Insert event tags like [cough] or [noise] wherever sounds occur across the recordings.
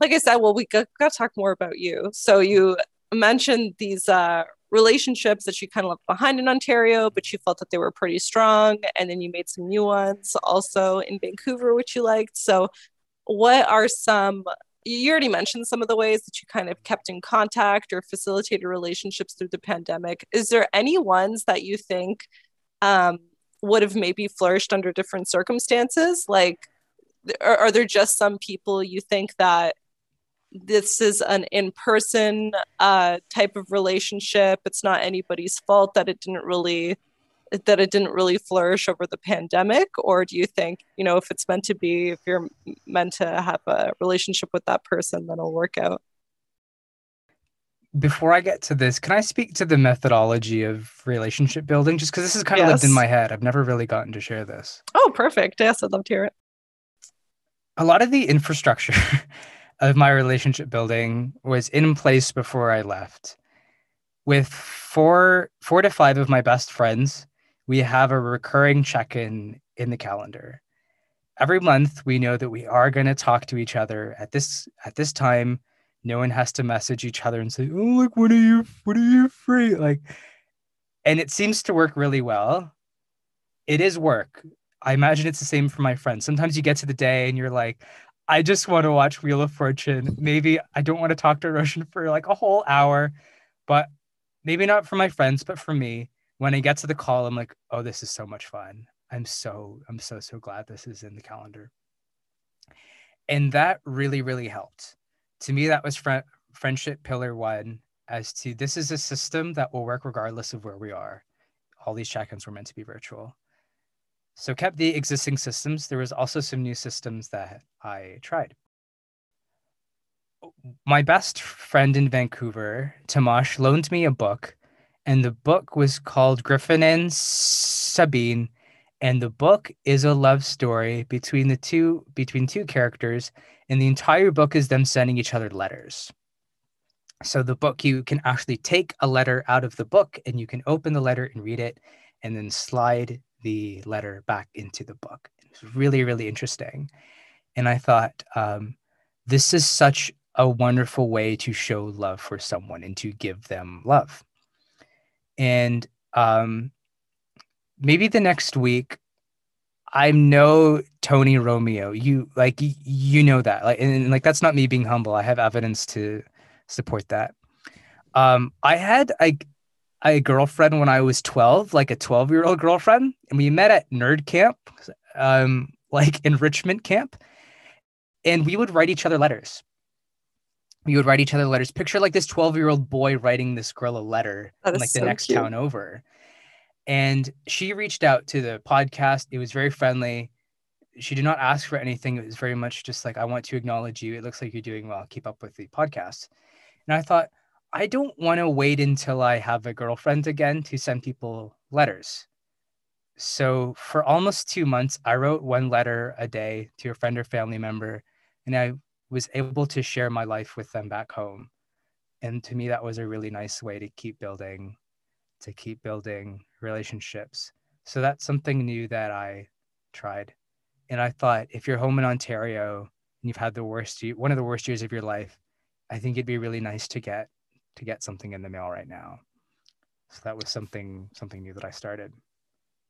like I said, well, we got, got to talk more about you. So you mentioned these uh, relationships that you kind of left behind in Ontario, but you felt that they were pretty strong. And then you made some new ones also in Vancouver, which you liked. So, what are some, you already mentioned some of the ways that you kind of kept in contact or facilitated relationships through the pandemic. Is there any ones that you think um, would have maybe flourished under different circumstances? Like, are, are there just some people you think that this is an in-person uh, type of relationship. It's not anybody's fault that it didn't really that it didn't really flourish over the pandemic or do you think you know if it's meant to be if you're meant to have a relationship with that person then it'll work out? Before i get to this can i speak to the methodology of relationship building? Just because this is kind of yes. lived in my head. I've never really gotten to share this. Oh perfect. Yes i'd love to hear it. A lot of the infrastructure [laughs] of my relationship building was in place before I left. With four four to five of my best friends, we have a recurring check-in in the calendar. Every month we know that we are going to talk to each other at this at this time. No one has to message each other and say, "Oh, like what are you what are you free?" Like and it seems to work really well. It is work. I imagine it's the same for my friends. Sometimes you get to the day and you're like, I just want to watch Wheel of Fortune. Maybe I don't want to talk to Roshan for like a whole hour, but maybe not for my friends, but for me. When I get to the call, I'm like, oh, this is so much fun. I'm so, I'm so, so glad this is in the calendar. And that really, really helped. To me, that was fr- friendship pillar one as to this is a system that will work regardless of where we are. All these check ins were meant to be virtual. So kept the existing systems. There was also some new systems that I tried. My best friend in Vancouver, Tamash, loaned me a book, and the book was called Griffin and Sabine, and the book is a love story between the two between two characters, and the entire book is them sending each other letters. So the book you can actually take a letter out of the book and you can open the letter and read it and then slide the letter back into the book. It was really, really interesting. And I thought, um, this is such a wonderful way to show love for someone and to give them love. And um, maybe the next week, I know Tony Romeo. You like you know that like and, and like that's not me being humble. I have evidence to support that. Um, I had like a girlfriend when I was 12, like a 12 year old girlfriend. And we met at nerd camp, um, like enrichment camp. And we would write each other letters. We would write each other letters. Picture like this 12 year old boy writing this girl a letter in like so the next cute. town over. And she reached out to the podcast. It was very friendly. She did not ask for anything. It was very much just like, I want to acknowledge you. It looks like you're doing well. Keep up with the podcast. And I thought, I don't want to wait until I have a girlfriend again to send people letters. So for almost two months, I wrote one letter a day to a friend or family member, and I was able to share my life with them back home. And to me, that was a really nice way to keep building, to keep building relationships. So that's something new that I tried. And I thought if you're home in Ontario and you've had the worst, one of the worst years of your life, I think it'd be really nice to get to get something in the mail right now. So that was something something new that I started.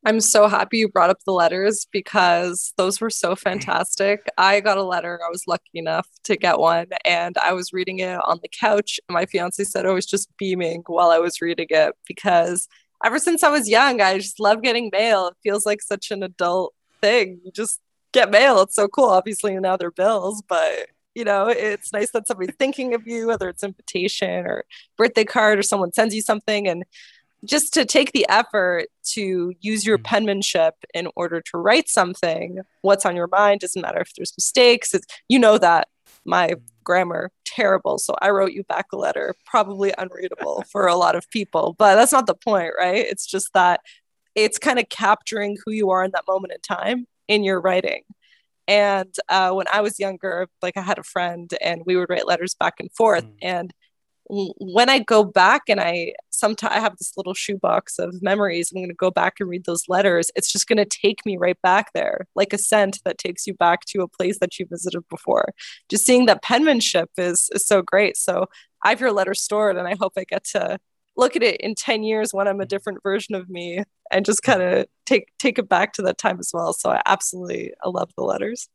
I'm so happy you brought up the letters because those were so fantastic. I got a letter. I was lucky enough to get one and I was reading it on the couch. And my fiance said I was just beaming while I was reading it because ever since I was young, I just love getting mail. It feels like such an adult thing. You just get mail. It's so cool. Obviously, now they're bills, but you know it's nice that somebody's thinking of you whether it's invitation or birthday card or someone sends you something. And just to take the effort to use your mm. penmanship in order to write something what's on your mind doesn't matter if there's mistakes it's, you know that my grammar terrible. So i wrote you back a letter probably unreadable for a lot of people but that's not the point right? It's just that it's kind of capturing who you are in that moment in time in your writing and uh, when I was younger, like I had a friend and we would write letters back and forth. Mm. And when I go back and I sometimes I have this little shoebox of memories, I'm going to go back and read those letters. It's just going to take me right back there, like a scent that takes you back to a place that you visited before. Just seeing that penmanship is, is so great. So I have your letter stored, and I hope I get to look at it in 10 years when I'm a different version of me and just kind of take take it back to that time as well. So I absolutely I love the letters.